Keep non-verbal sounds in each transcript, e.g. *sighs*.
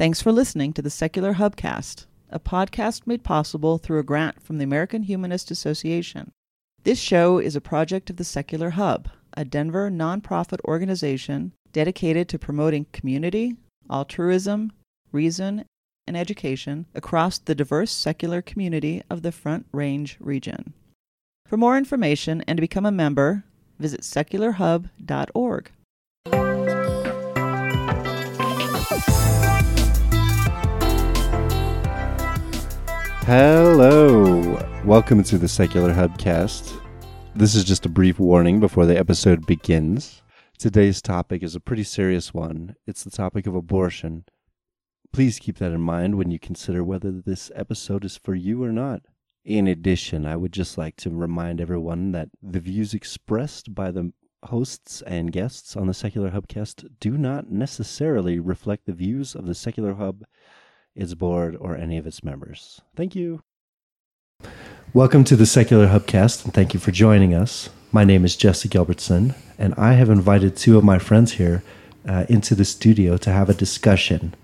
Thanks for listening to the Secular Hubcast, a podcast made possible through a grant from the American Humanist Association. This show is a project of the Secular Hub, a Denver nonprofit organization dedicated to promoting community, altruism, reason, and education across the diverse secular community of the Front Range region. For more information and to become a member, visit secularhub.org. Hello. Welcome to the Secular Hubcast. This is just a brief warning before the episode begins. Today's topic is a pretty serious one. It's the topic of abortion. Please keep that in mind when you consider whether this episode is for you or not. In addition, I would just like to remind everyone that the views expressed by the hosts and guests on the Secular Hubcast do not necessarily reflect the views of the Secular Hub its board, or any of its members. Thank you. Welcome to the Secular Hubcast, and thank you for joining us. My name is Jesse Gilbertson, and I have invited two of my friends here uh, into the studio to have a discussion.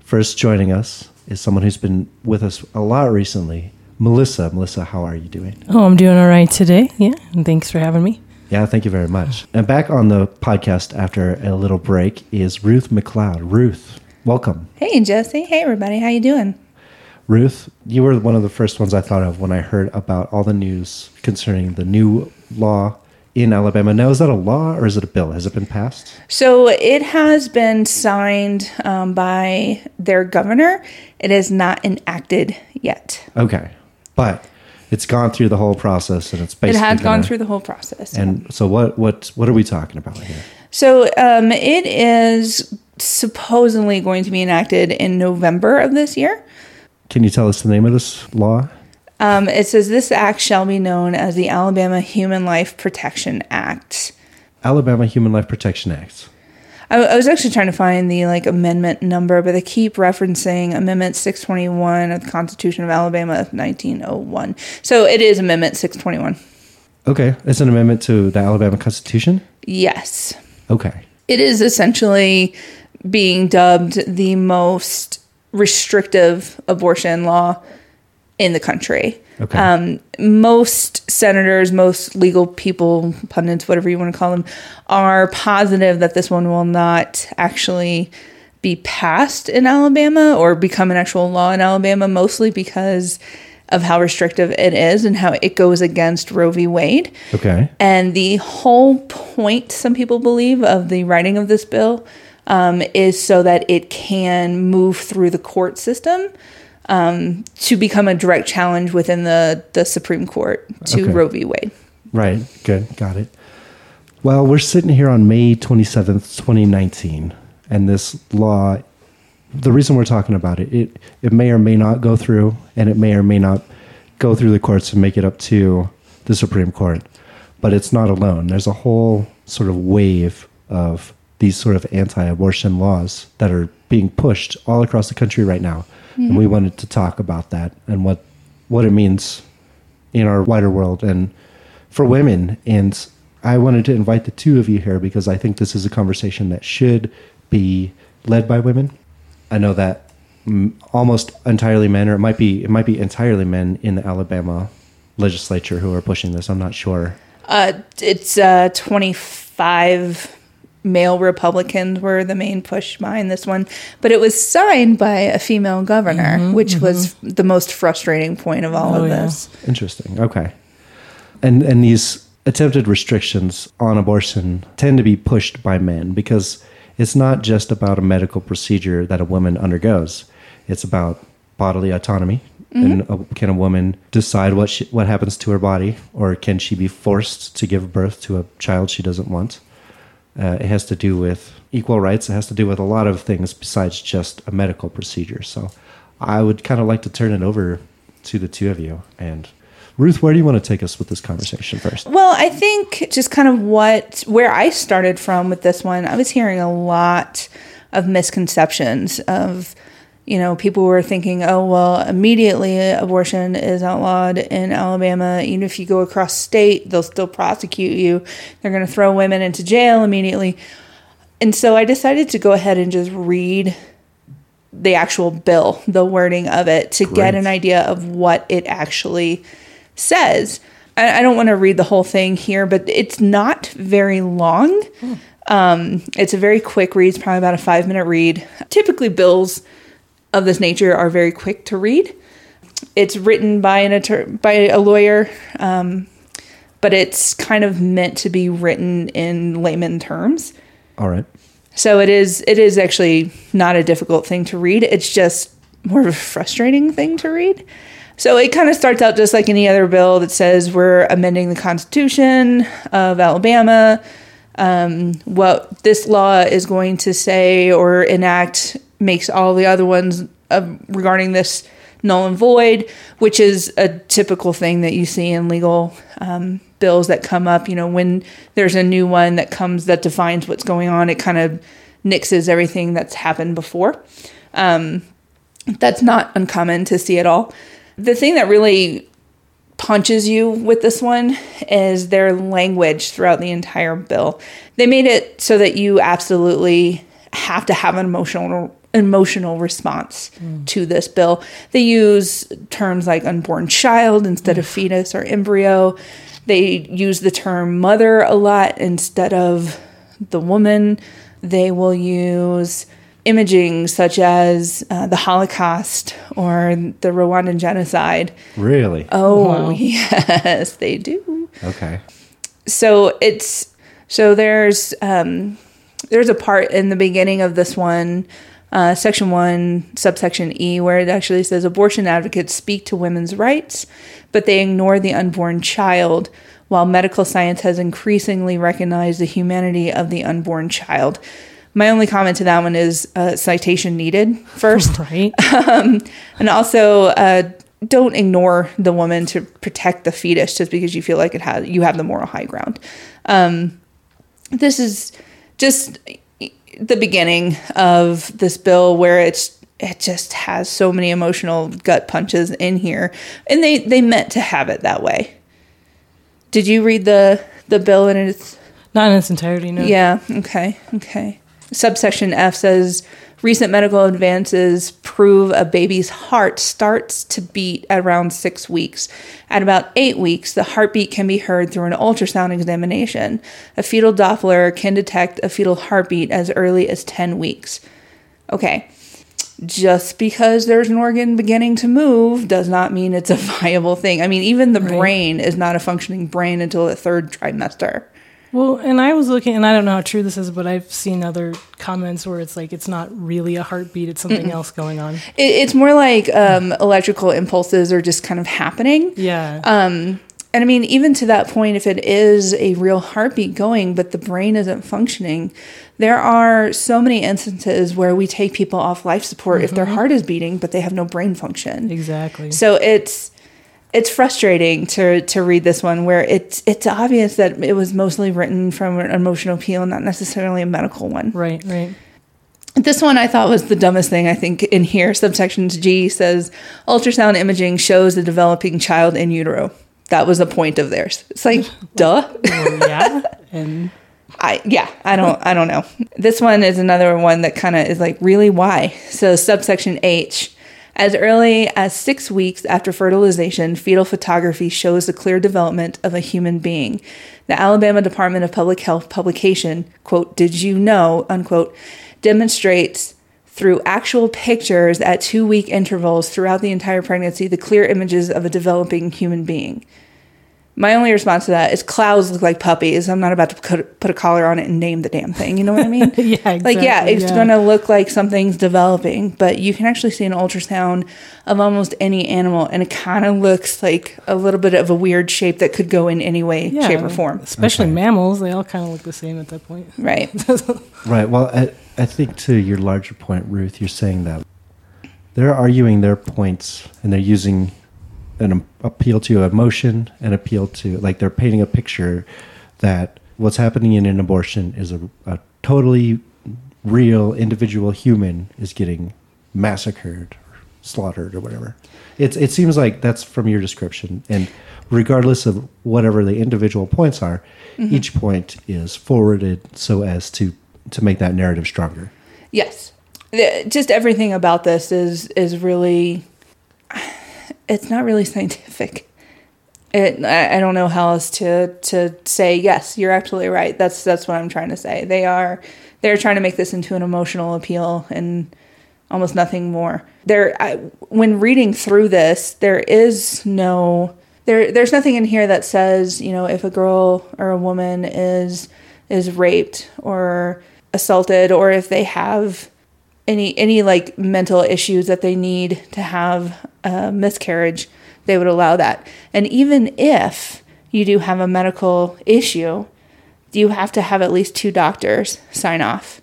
First, joining us is someone who's been with us a lot recently, Melissa. Melissa, how are you doing? Oh, I'm doing all right today. Yeah, and thanks for having me. Yeah, thank you very much. And back on the podcast after a little break is Ruth McLeod. Ruth, welcome. Hey, Jesse. Hey, everybody. How you doing? Ruth, you were one of the first ones I thought of when I heard about all the news concerning the new law in Alabama. Now, is that a law or is it a bill? Has it been passed? So it has been signed um, by their governor. It is not enacted yet. Okay, but it's gone through the whole process, and it's basically it has gonna, gone through the whole process. And so, what what what are we talking about here? So um, it is supposedly going to be enacted in November of this year. Can you tell us the name of this law? Um, it says this act shall be known as the Alabama Human Life Protection Act. Alabama Human Life Protection Act. I, I was actually trying to find the like amendment number, but they keep referencing Amendment 621 of the Constitution of Alabama of 1901. So it is Amendment 621. Okay, it's an amendment to the Alabama Constitution. Yes. Okay. It is essentially being dubbed the most restrictive abortion law in the country. Okay. Um, most senators, most legal people, pundits, whatever you want to call them, are positive that this one will not actually be passed in Alabama or become an actual law in Alabama, mostly because of how restrictive it is and how it goes against Roe v. Wade. Okay. And the whole point, some people believe, of the writing of this bill um, is so that it can move through the court system um, to become a direct challenge within the, the Supreme Court to Okay. Roe v. Wade. Right. Good. Got it. Well, we're sitting here on May 27th, 2019, and this law, the reason we're talking about it, it, it may or may not go through, and it may or may not go through the courts and make it up to the Supreme Court. But it's not alone. There's a whole sort of wave of these sort of anti abortion laws that are being pushed all across the country right now. And we wanted to talk about that and what, what it means in our wider world and for women. And I wanted to invite the two of you here because I think this is a conversation that should be led by women. I know that almost entirely men, or it might be it might be entirely men in the Alabama legislature who are pushing this. I'm not sure. Uh, it's uh, 25 male Republicans were the main push behind this one, but it was signed by a female governor, mm-hmm, which mm-hmm. was the most frustrating point of all Oh, of yeah. this. Interesting. Okay. And and these attempted restrictions on abortion tend to be pushed by men because it's not just about a medical procedure that a woman undergoes. It's about bodily autonomy. And mm-hmm. a, can a woman decide what she, what happens to her body, or can she be forced to give birth to a child she doesn't want? Uh, it has to do with equal rights. It has to do with a lot of things besides just a medical procedure. So, I would kind of like to turn it over to the two of you. And Ruth, where do you want to take us with this conversation first? Well, I think just kind of what where I started from with this one, I was hearing a lot of misconceptions of you know, people were thinking, oh, well, immediately abortion is outlawed in Alabama. Even if you go across state, they'll still prosecute you. They're going to throw women into jail immediately. And so I decided to go ahead and just read the actual bill, the wording of it, to get an idea of what it actually says. I, I don't want to read the whole thing here, but it's not very long. Um, it's a very quick read. It's probably about a five minute read. Typically, bills of this nature are very quick to read. It's written by an attor- by a lawyer, um, but it's kind of meant to be written in layman terms. All right. So it is it is actually not a difficult thing to read. It's just more of a frustrating thing to read. So it kind of starts out just like any other bill that says we're amending the Constitution of Alabama. Um, what this law is going to say or enact makes all the other ones regarding this null and void, which is a typical thing that you see in legal um, bills that come up. You know, when there's a new one that comes that defines what's going on, it kind of nixes everything that's happened before. Um, that's not uncommon to see at all. The thing that really punches you with this one is their language throughout the entire bill. They made it so that you absolutely have to have an emotional emotional response to this bill. They use terms like unborn child instead of fetus or embryo. They use the term mother a lot instead of the woman. They will use imaging such as uh, the Holocaust or the Rwandan genocide. Really? Oh, *laughs* yes, they do. Okay. So it's so there's um, there's a part in the beginning of this one, uh, section one, subsection E, where it actually says abortion advocates speak to women's rights, but they ignore the unborn child. While medical science has increasingly recognized the humanity of the unborn child. My only comment to that one is uh, citation needed *laughs* first. Right? *laughs* And also, uh, don't ignore the woman to protect the fetus just because you feel like it has you have the moral high ground. Um, this is just the beginning of this bill where it's it just has so many emotional gut punches in here, and they they meant to have it that way. Did you read the the bill in its Not in its entirety, no. yeah. Okay. Okay. Subsection F says recent medical advances prove a baby's heart starts to beat at around six weeks. At about eight weeks, the heartbeat can be heard through an ultrasound examination. A fetal Doppler can detect a fetal heartbeat as early as 10 weeks. Okay. Just because there's an organ beginning to move does not mean it's a *laughs* viable thing. I mean, even the brain is not a functioning brain until the third trimester. Well, and I was looking, and I don't know how true this is, but I've seen other comments where it's like it's not really a heartbeat; it's something else going on. It, it's more like um, electrical impulses are just kind of happening. Yeah. Um, and I mean, even to that point, if it is a real heartbeat going, but the brain isn't functioning, there are so many instances where we take people off life support if their heart is beating, but they have no brain function. exactly. So it's it's frustrating to to read this one where it's it's obvious that it was mostly written from an emotional appeal, not necessarily a medical one. right. Right. This one I thought was the dumbest thing I think in here. Subsections G says ultrasound imaging shows the developing child in utero. That was the point of theirs. It's like, *laughs* duh. Yeah. And *laughs* I yeah, I don't I don't know. This one is another one that kind of is like really why. So subsection H as early as 6 weeks after fertilization, fetal photography shows the clear development of a human being. The Alabama Department of Public Health publication, quote, "Did you know?" unquote, demonstrates through actual pictures at 2-week intervals throughout the entire pregnancy the clear images of a developing human being. My only response to that is clouds look like puppies. I'm not about to put, put a collar on it and name the damn thing. You know what I mean? *laughs* Yeah, Like, yeah, it's yeah. going to look like something's developing, but you can actually see an ultrasound of almost any animal, and it kind of looks like a little bit of a weird shape that could go in any way, yeah, shape, or form. Especially mammals, they all kind of look the same at that point. Right. *laughs* Right. Well, I, I think to your larger point, Ruth, you're saying that they're arguing their points and they're using an appeal to emotion and appeal to, like, they're painting a picture that what's happening in an abortion is a, a totally real individual human is getting massacred, or slaughtered, or whatever. It's, it seems like that's from your description. And regardless of whatever the individual points are, mm-hmm. each point is forwarded so as to to make that narrative stronger. Yes. just everything about this is is really it's not really *laughs* scientific. It I, don't know how else to to say yes you're absolutely right. That's that's what i'm trying to say. They are they're trying to make this into an emotional appeal and almost nothing more. There I, when reading through this there is no there there's nothing in here that says you know if a girl or a woman is is raped or assaulted or if they have any any like mental issues that they need to have a miscarriage they would allow that and even if you do have a medical issue you have to have at least two doctors sign off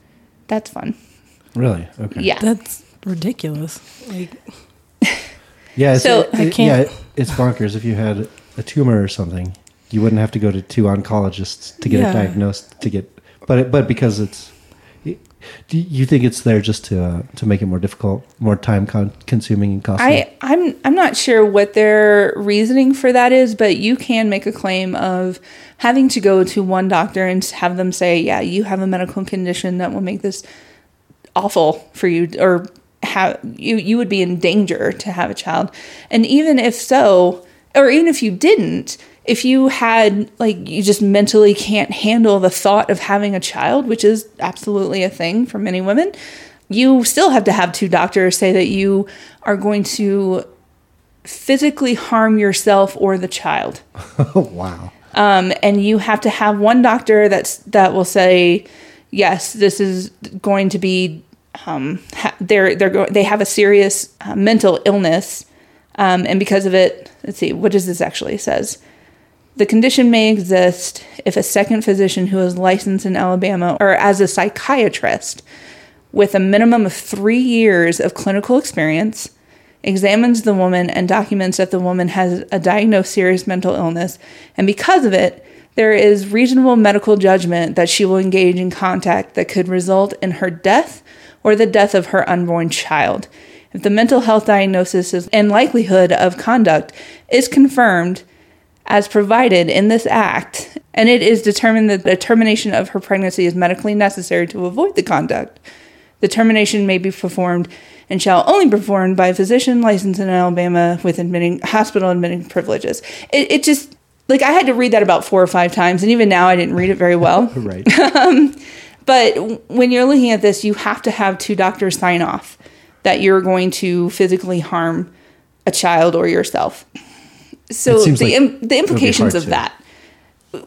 that's fun Really? Okay. yeah That's ridiculous. Like, *laughs* Yeah. It's, So, it- I can't- Yeah, it's bonkers. If you had a tumor or something, you wouldn't have to go to two oncologists to get Yeah. it diagnosed. To get, but it, but because it's, do you think it's there just to uh, to make it more difficult, more time con- consuming and costly? I, I'm I'm not sure what their reasoning for that is, but you can make a claim of having to go to one doctor and have them say, "Yeah, you have a medical condition that will make this awful for you," or have you you would be in danger to have a child. And even if so, or even if you didn't, if you had like you just mentally can't handle the thought of having a child, which is absolutely a thing for many women, you still have to have two doctors say that you are going to physically harm yourself or the child. *laughs* wow. Um, and you have to have one doctor that's that will say, yes, this is going to be. Um, ha- they're they're go- they have a serious uh, mental illness, um, and because of it, let's see, what does this actually says? The condition may exist if a second physician who is licensed in Alabama or as a psychiatrist with a minimum of three years of clinical experience examines the woman and documents that the woman has a diagnosed serious mental illness, and because of it, there is reasonable medical judgment that she will engage in contact that could result in her death or the death of her unborn child. If the mental health diagnosis is, and likelihood of conduct is confirmed as provided in this act, and it is determined that the termination of her pregnancy is medically necessary to avoid the conduct, the termination may be performed and shall only be performed by a physician licensed in Alabama with admitting hospital admitting privileges. It, it just like I had to read that about four or five times, and even now I didn't read it very well. *laughs* Right. *laughs* Um, but when you're looking at this, you have to have two doctors sign off that you're going to physically harm a child or yourself. So the like Im- the implications of to- that.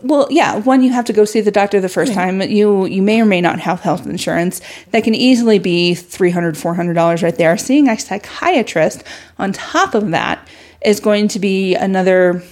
Well, yeah. One, you have to go see the doctor the first time. You you may or may not have health insurance. That can easily be $300, $400 right there. Seeing a psychiatrist on top of that is going to be another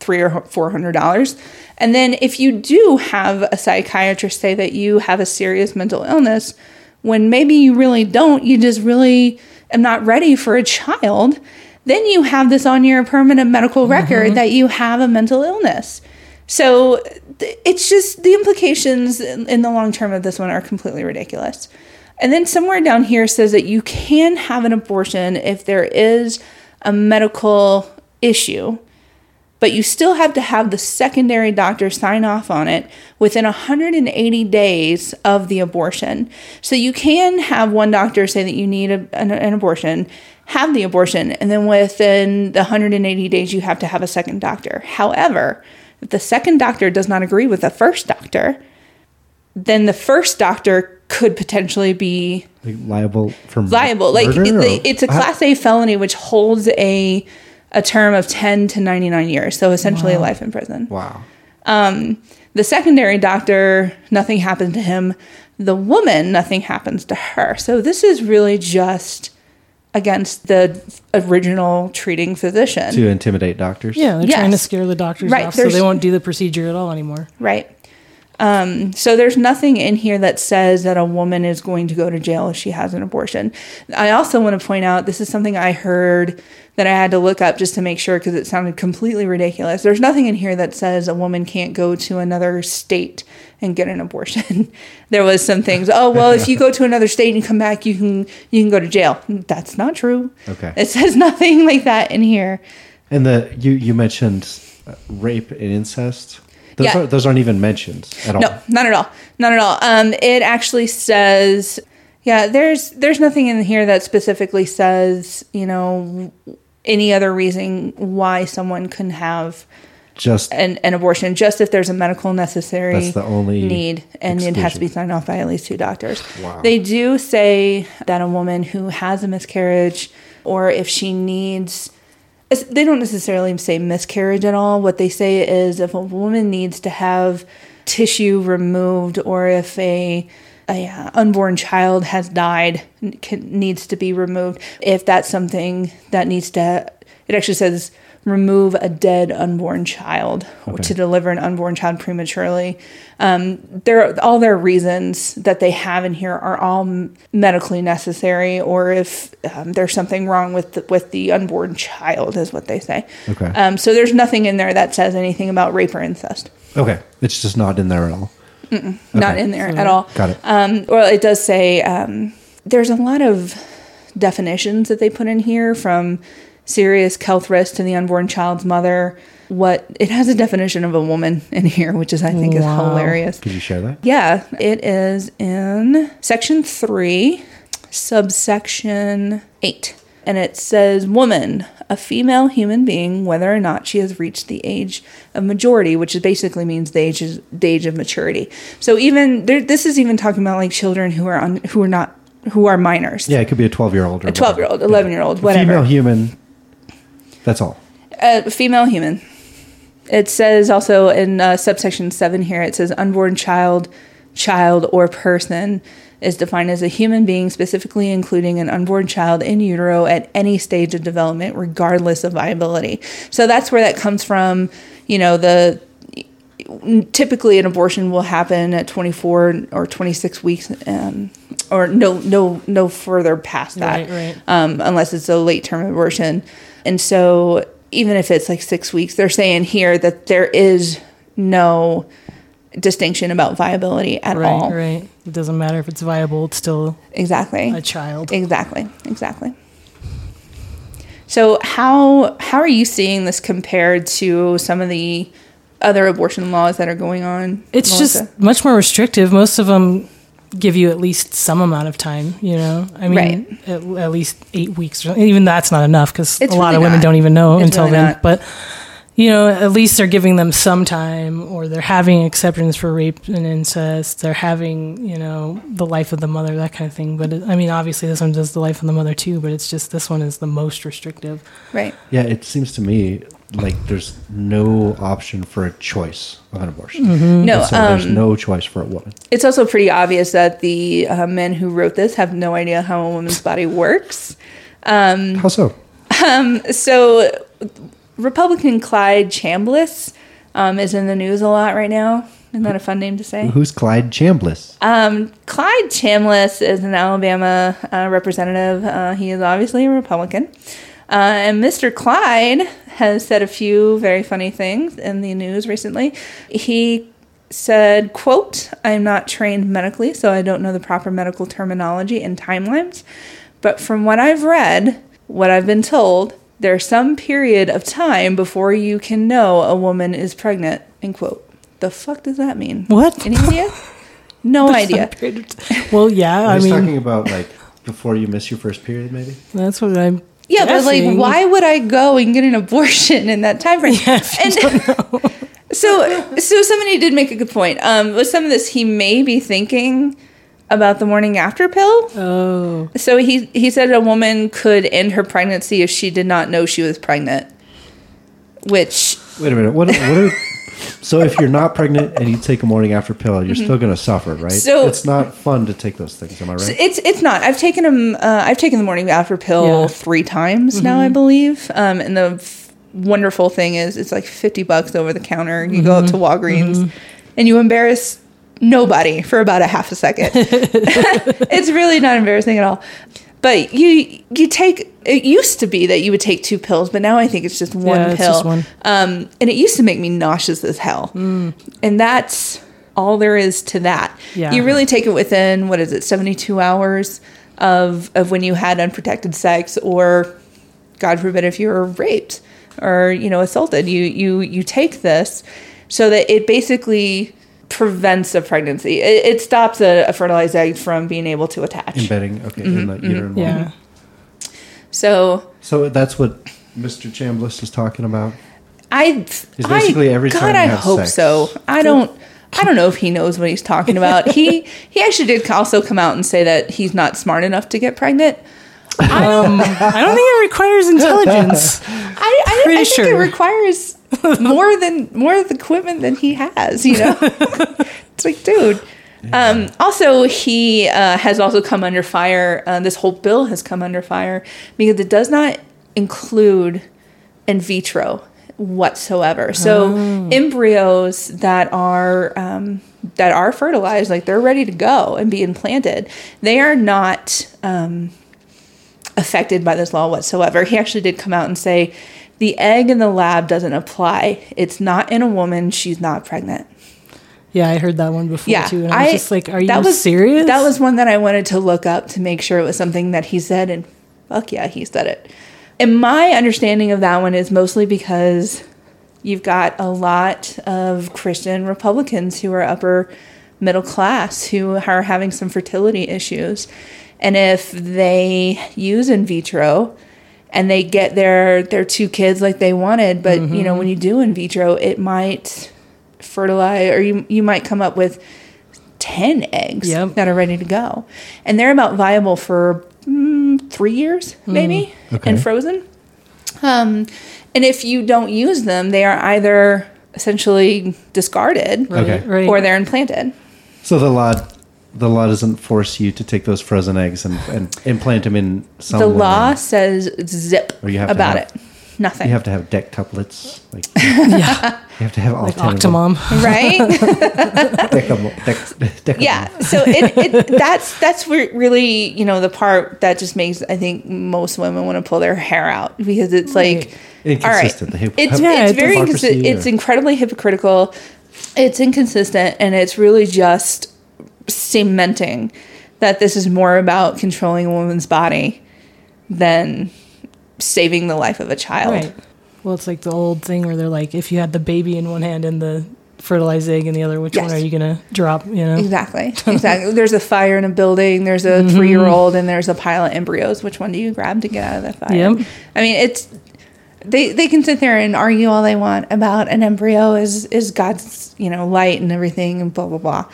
three or four hundred dollars. And then if you do have a psychiatrist say that you have a serious mental illness, when maybe you really don't, you just really am not ready for a child, then you have this on your permanent medical mm-hmm. record that you have a mental illness. So th- it's just the implications in, in the long term of this one are completely ridiculous. And then somewhere down here says that you can have an abortion if there is a medical issue but you still have to have the secondary doctor sign off on it within 180 days of the abortion. So you can have one doctor say that you need a, an, an abortion, have the abortion, and then within the 180 days, you have to have a second doctor. However, if the second doctor does not agree with the first doctor, then the first doctor could potentially be Like liable for liable. Like it- it's a class A felony, which holds a a term of 10 to 99 years, so essentially life in prison. Wow. Um, the secondary doctor, nothing happened to him. The woman, nothing happens to her. So this is really just against the original treating physician. To intimidate doctors. yeah, they're Yes. trying to scare the doctors Right, off so they won't do the procedure at all anymore. Right. Um, so there's nothing in here that says that a woman is going to go to jail if she has an abortion. I also want to point out this is something I heard that I had to look up just to make sure because it sounded completely ridiculous. There's nothing in here that says a woman can't go to another state and get an abortion. *laughs* there was some things. Oh well, if you go to another state and come back, you can you can go to jail. That's not true. Okay. It says *laughs* nothing like that in here. And the you you mentioned rape and incest. Those Yeah. are those aren't even mentioned at all. No, not at all. Not at all. Um, it actually says, Yeah, there's there's nothing in here that specifically says, you know, any other reason why someone can have Just an, an abortion, just if there's a medical necessary That's the only need, and it has to be signed off by at least two doctors. Wow. They do say that a woman who has a miscarriage, or if she needs, they don't necessarily say miscarriage at all. What they say is if a woman needs to have tissue removed, or if a a uh, unborn child has died can, needs to be removed if that's something that needs to it actually says remove a dead unborn child Okay. to deliver an unborn child prematurely um, there all their reasons that they have in here are all medically necessary or if um, there's something wrong with the, with the unborn child is what they say Okay. um, so there's nothing in there that says anything about rape or incest okay. It's just not in there at all. not in there at all Got it. um, well, it does say um, there's a lot of definitions that they put in here from serious health risk to the unborn child's mother. What it has a definition of a woman in here, which is I think is hilarious. Could you share that? Yeah, it is in section three, subsection eight. And it says, woman, a female human being, whether or not she has reached the age of majority, which is basically means the age, is, the age of maturity. So even there, this is even talking about like children who are on, who are not, who are minors. Yeah, it could be a 12 year old or A 12 year old, 11 year old, whatever. Female human. That's all. a female human. It says also in uh, subsection 7 here, it says unborn child, child, or person is defined as a human being, specifically including an unborn child in utero at any stage of development, regardless of viability. So that's where that comes from. You know, the typically an abortion will happen at 24 or 26 weeks um, or no no no further past that Right, right. Um, unless it's a late term abortion and so even if it's like six weeks they're saying here that there is no distinction about viability at Right, all right. It doesn't matter if it's viable; it's still exactly a child. Exactly, exactly. So how how are you seeing this compared to some of the other abortion laws that are going on? It's Melissa? just much more restrictive. Most of them give you at least some amount of time. You know, I mean, Right. at, at least eight weeks. Or, even that's not enough because a lot really of women not. don't even know It's until really then. not. But you know, at least they're giving them some time, or they're having acceptance for rape and incest. They're having, you know, the life of the mother, that kind of thing. But it, I mean, obviously, this one does the life of the mother too. But it's just this one is the most restrictive. right. Yeah, it seems to me like there's no option for a choice of an abortion. Mm-hmm. No, And so there's um, no choice for a woman. it's also pretty obvious that the uh, men who wrote this have no idea how a woman's body works. How so? So, Republican Clyde Chambliss um, is in the news a lot right now. Isn't that a fun name to say? Who's Clyde Chambliss? Um, Clyde Chambliss is an Alabama uh, representative. Uh, he is obviously a Republican. Uh, and Mr. Clyde has said a few very funny things in the news recently. He said, quote, I'm not trained medically, so I don't know the proper medical terminology and timelines. But from what I've read, what I've been told, there's some period of time before you can know a woman is pregnant, end quote. The fuck does that mean? What? Any idea? No *laughs* idea. well, yeah. I He's mean, talking about like before you miss your first period, maybe. that's what I'm. Yeah, but like, why would I go and get an abortion in that time frame? *laughs* and *laughs* so, so somebody did make a good point. Um, with some of this, he may be thinking about the morning after pill. Oh, So he he said a woman could end her pregnancy if she did not know she was pregnant. Which Wait a minute. What? What? Are, so if you're not pregnant and you take a morning after pill, you're still going to suffer, right? Mm-hmm. So- it's not fun to take those things. Am I right? it's it's not. I've taken them. Uh, I've taken the morning after pill Yeah. three times now, I believe. Um, and the f- wonderful thing is, it's like fifty bucks over the counter. You go up to Walgreens, and you embarrass nobody for about a half a second. *laughs* *laughs* it's really not embarrassing at all. But you you take. It used to be that you would take two pills, but now I think it's just one Yeah, pill. just one. Um, and it used to make me nauseous as hell. And that's all there is to that. Yeah. You really take it within what is it, seventy two hours of of when you had unprotected sex, or God forbid if you were raped or you know assaulted. You you you take this so that it basically prevents a pregnancy. It, it stops a, a fertilized egg from being able to attach. Embedding, okay, in mm-hmm, the uterine mm-hmm. wall. Yeah. So So that's what Mr. Chambliss is talking about. I, basically I, every God, time I have hope sex. so. I don't. I don't know if he knows what he's talking about. he he actually did also come out and say that he's not smart enough to get pregnant. Um, I don't think it requires intelligence. I, I, Pretty I think sure. it requires more than more of the equipment than he has. You know, *laughs* it's like, dude. Um, also, he uh, has also come under fire. Uh, this whole bill has come under fire because it does not include in vitro whatsoever. So embryos that are um, that are fertilized, like they're ready to go and be implanted, they are not. Um, affected by this law whatsoever. He actually did come out and say the egg in the lab doesn't apply. It's not in a woman. She's not pregnant. Yeah, I heard that one before Yeah, too, and I was just like, "Are you that was, serious?" That was one that I wanted to look up to make sure it was something that he said, and fuck yeah, he said it. And my understanding of that one is mostly because you've got a lot of Christian Republicans who are upper middle class who are having some fertility issues. And if they use in vitro and they get their their two kids like they wanted, but you know, when you do in vitro, it might fertilize or you you might come up with 10 eggs Yep. that are ready to go. And they're about viable for mm, 3 years maybe Okay. and frozen. Um, and if you don't use them, they are either essentially discarded Okay. right. or they're implanted. So the law, the law doesn't force you to take those frozen eggs and, and implant them in some. the woman. law says zip Or you have to about have- it. Nothing. You have to have dectuplets. Like *laughs* yeah, you have to have all like ten of them. Octomom. right? Decamo- dec- decamo- yeah. So it, it that's that's really you know the part that just makes I think most women want to pull their hair out because it's like all right, hip- it's Yeah, it's it's very hypocrisy. It's incredibly hypocritical. It's inconsistent, and it's really just cementing that this is more about controlling a woman's body than saving the life of a child. Right. Well, it's like the old thing where they're like, if you had the baby in one hand and the fertilized egg in the other, which Yes. one are you gonna drop? You know. Exactly. *laughs* Exactly. there's a fire in a building. There's a Mm-hmm. three year old, and there's a pile of embryos. Which one do you grab to get out of the fire? Yep. I mean, it's they they can sit there and argue all they want about an embryo is is God's you know light and everything and blah blah blah.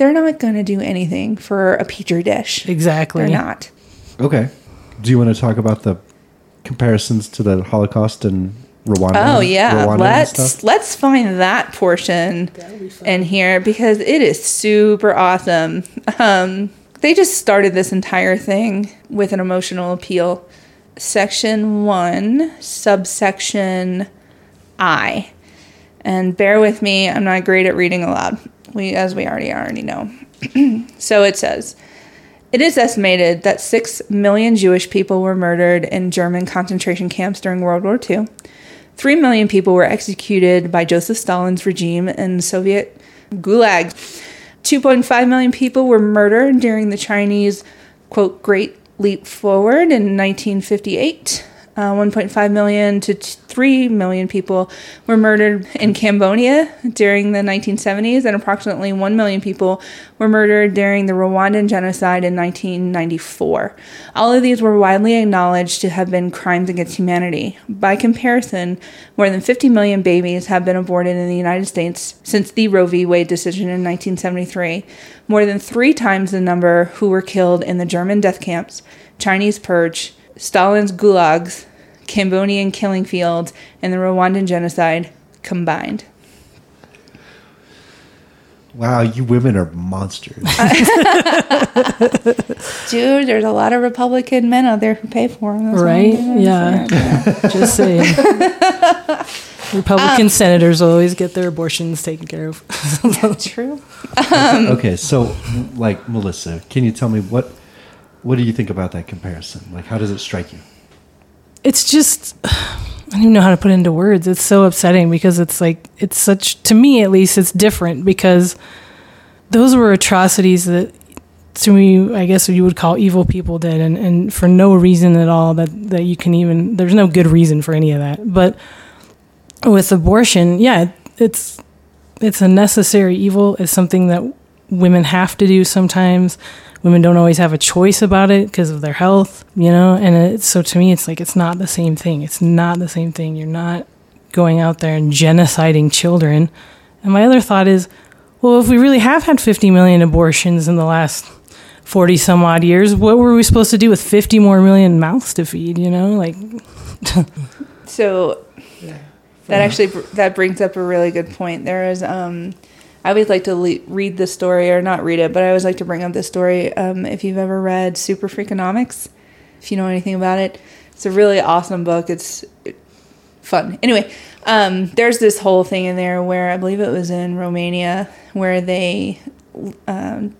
They're not going to do anything for a petri dish. Exactly. They're not. Okay. Do you want to talk about the comparisons to the Holocaust and Rwanda? Oh yeah, Rwanda let's let's find that portion in here because it is super awesome. Um, they just started this entire thing with an emotional appeal. Section one, subsection I, and bear with me. I'm not great at reading aloud. We, as we already already know. *clears throat* so it says. It is estimated that 6 million Jewish people were murdered in German concentration camps during World War II. 3 million people were executed by Joseph Stalin's regime in Soviet gulags. 2.5 million people were murdered during the Chinese, quote, Great Leap Forward in 1958. Uh, 1.5 million to 3 million people were murdered in Cambodia during the 1970s, and approximately 1 million people were murdered during the Rwandan genocide in 1994. All of these were widely acknowledged to have been crimes against humanity. By comparison, more than 50 million babies have been aborted in the United States since the Roe v. Wade decision in 1973, more than three times the number who were killed in the German death camps, Chinese purge, Stalin's gulags, Cambodian killing fields, and the Rwandan genocide combined. Wow, you women are monsters. *laughs* Dude, there's a lot of Republican men out there who pay for them. Right? Yeah. *laughs* Just saying. *laughs* Republican um, senators always get their abortions taken care of. True. Um, okay, so like Melissa, can you tell me what what do you think about that comparison? Like, how does it strike you? It's just *sighs* I don't even know how to put into words. It's so upsetting because it's like it's such to me at least it's different because those were atrocities that to me I guess you would call evil people did and, and for no reason at all that, that you can even there's no good reason for any of that. But with abortion, yeah, it's it's a necessary evil. It's something that women have to do sometimes. Women don't always have a choice about it because of their health, you know. And it, so to me, it's like it's not the same thing. It's not the same thing. You're not going out there and genociding children. And my other thought is, well, if we really have had 50 million abortions in the last 40 some odd years, what were we supposed to do with 50 more million mouths to feed, you know? Like, *laughs* So that actually that brings up a really good point. There is um I always like to le- read the story or not read it, but I always like to bring up this story. Um, if you've ever read Super Freakonomics, if you know anything about it, it's a really awesome book. It's fun. Anyway, um, there's this whole thing in there where I believe it was in Romania where they um,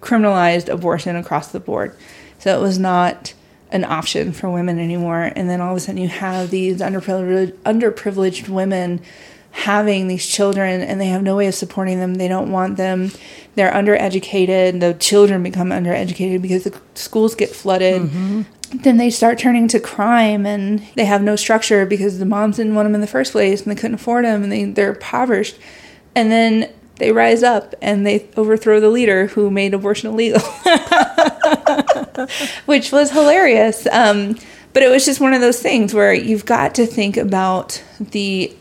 criminalized abortion across the board. So it was not an option for women anymore. And then all of a sudden you have these underprivileged, underprivileged women having these children and they have no way of supporting them. They don't want them. They're undereducated. The children become undereducated because the schools get flooded. Then they start turning to crime and they have no structure because the moms didn't want them in the first place and they couldn't afford them and they, they're impoverished. And then they rise up and they overthrow the leader who made abortion illegal, *laughs* which was hilarious. Um, but it was just one of those things where you've got to think about the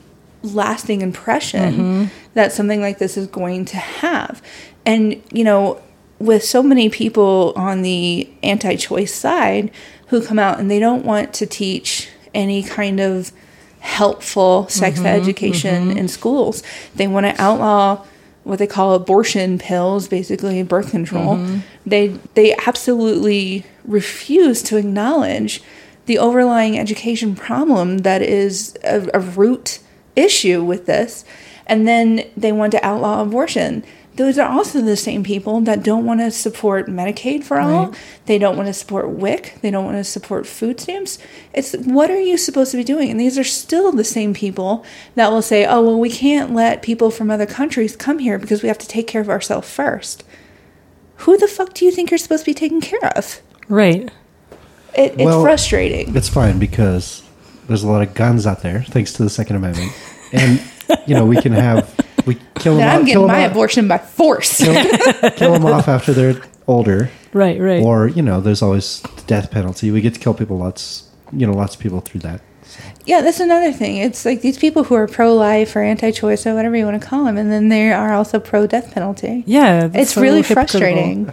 lasting impression mm-hmm. that something like this is going to have. And, you know, with so many people on the anti choice side who come out and they don't want to teach any kind of helpful sex mm-hmm. education mm-hmm. in schools, they want to outlaw what they call abortion pills, basically birth control. They they absolutely refuse to acknowledge the overlying education problem that is a, a root issue with this. And then they want to outlaw abortion. Those are also the same people that don't want to support Medicaid for all. They don't want to support WIC. They don't want to support food stamps. It's what are you supposed to be doing? And these are still the same people that will say, oh, well, we can't let people from other countries come here because we have to take care of ourselves first. Who the fuck do you think you're supposed to be taking care of? right. It, it's Well, frustrating. It's fine because there's a lot of guns out there, thanks to the Second Amendment, and you know we can have we kill *laughs* them. Then off, I'm kill getting my off, abortion by force. kill *laughs* them off after they're older, Right, right. or you know, there's always the death penalty. We get to kill people lots, you know, lots of people through that. Yeah, that's another thing. It's like these people who are pro-life or anti-choice or whatever you want to call them, and then they are also pro-death penalty. yeah. that's It's so really frustrating.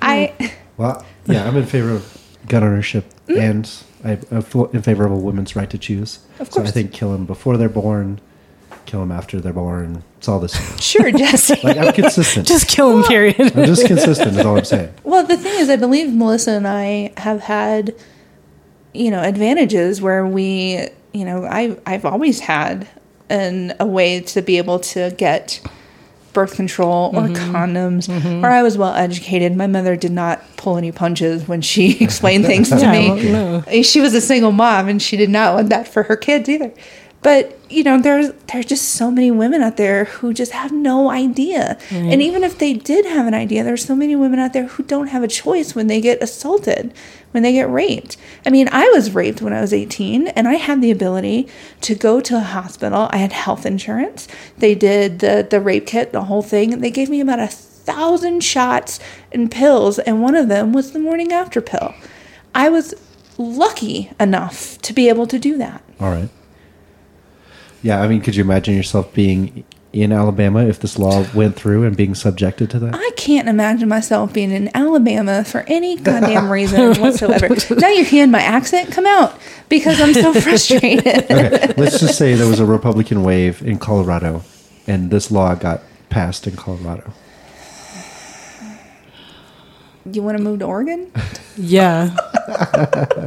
I Well, yeah, I'm in favor of gun ownership, mm. and I, I'm in favor of a woman's right to choose. Of So I think kill them before they're born, kill them after they're born. It's all the same. *laughs* sure, Jesse. Like I'm consistent. *laughs* Just kill him, period. I'm just consistent. Is all I'm saying. *laughs* well, the thing is, I believe Melissa and I have had, you know, advantages where we, you know, I I've always had an a way to be able to get birth control or Mm-hmm. condoms, or I was well educated. My mother did not pull any punches when she *laughs* explained things to Yeah, me. well, no. she was a single mom and she did not want that for her kids either. But you know, there's there's just so many women out there who just have no idea. And even if they did have an idea, there's so many women out there who don't have a choice when they get assaulted, when they get raped. I mean, I was raped when I was 18 and I had the ability to go to a hospital. I had health insurance. They did the the rape kit, the whole thing. They gave me about a thousand shots and pills and one of them was the morning after pill. I was lucky enough to be able to do that. All right. Yeah, I mean, could you imagine yourself being in Alabama if this law went through and being subjected to that? I can't imagine myself being in Alabama for any goddamn reason *laughs* whatsoever. now you're hearing my accent come out because I'm so *laughs* frustrated. *laughs* Okay, let's just say there was a Republican wave in Colorado, and this law got passed in Colorado. You want to move to Oregon? Yeah. *laughs*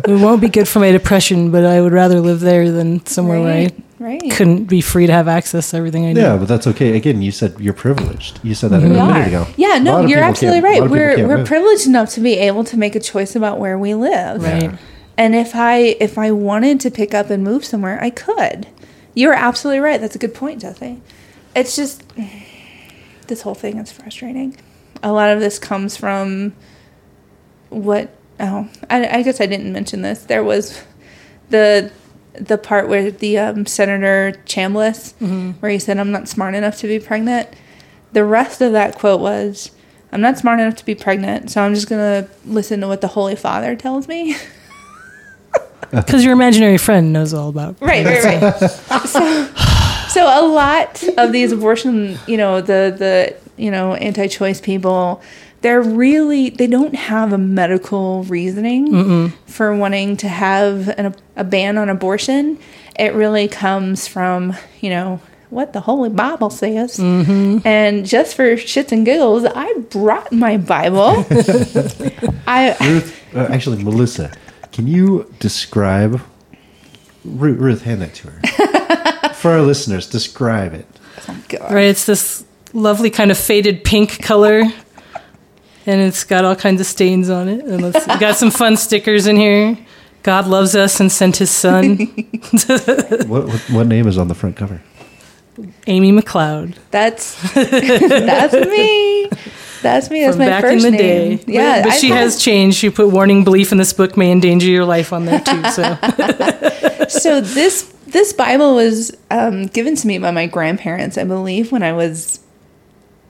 it won't be good for my depression, but I would rather live there than somewhere right. where Right. I couldn't be free to have access to everything I need. Yeah, but that's okay. Again, you said you're privileged. You said that a We minute ago. Yeah, no, you're absolutely can't- a lot right. We're we're move. privileged enough to be able to make a choice about where we live. Right. And if I if I wanted to pick up and move somewhere, I could. You're absolutely right. That's a good point, Jesse. It's just this whole thing is frustrating. A lot of this comes from what oh I, I guess I didn't mention this. There was the the part where the um, Senator Chambliss, where he said, I'm not smart enough to be pregnant. The rest of that quote was, I'm not smart enough to be pregnant, so I'm just going to listen to what the Holy Father tells me. *laughs* Because your imaginary friend knows all about. right, right, right. so, so a lot of these abortion, you know, the the you know anti-choice people, they're really they don't have a medical reasoning for wanting to have an, a ban on abortion. It really comes from you know what the Holy Bible says, and just for shits and giggles, I brought my Bible. *laughs* I Ruth, uh, actually, Melissa, can you describe? Ruth, Ruth, hand that to her. *laughs* For our listeners, describe it. oh God. Right, it's this lovely kind of faded pink color, and it's got all kinds of stains on it. And it's got some fun stickers in here. God loves us and sent His Son, *laughs* *laughs* What, what what name is on the front cover? Amy McLeod. That's *laughs* that's me. That's me. That's from my back first in the name. day. Yeah, but I've she had- has changed. She put warning belief in this book may endanger your life on there too. So So this this Bible was um, given to me by my grandparents, I believe, when I was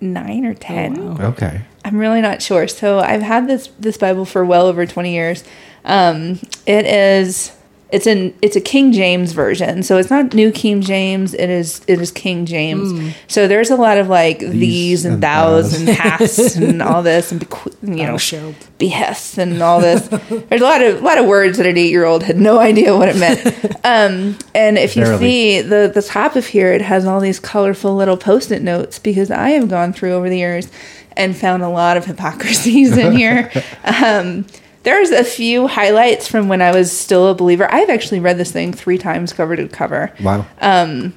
nine or ten. Oh, wow. Okay. I'm really not sure. So I've had this this Bible for well over 20 years. Um, it is it's an it's a King James version. So it's not New King James. It is it is King James. So there's a lot of like these, and, and thous thous. and hasts *laughs* and all this and bequ- you know Thou behests and all this. There's a lot of lot of words that an eight year old had no idea what it meant. *laughs* Um, and if you Barely. see the the top of here, it has all these colorful little post it notes because I have gone through over the years and found a lot of hypocrisies in here. *laughs* um, there's a few highlights from when I was still a believer. I've actually read this thing three times cover to cover Wow. Um,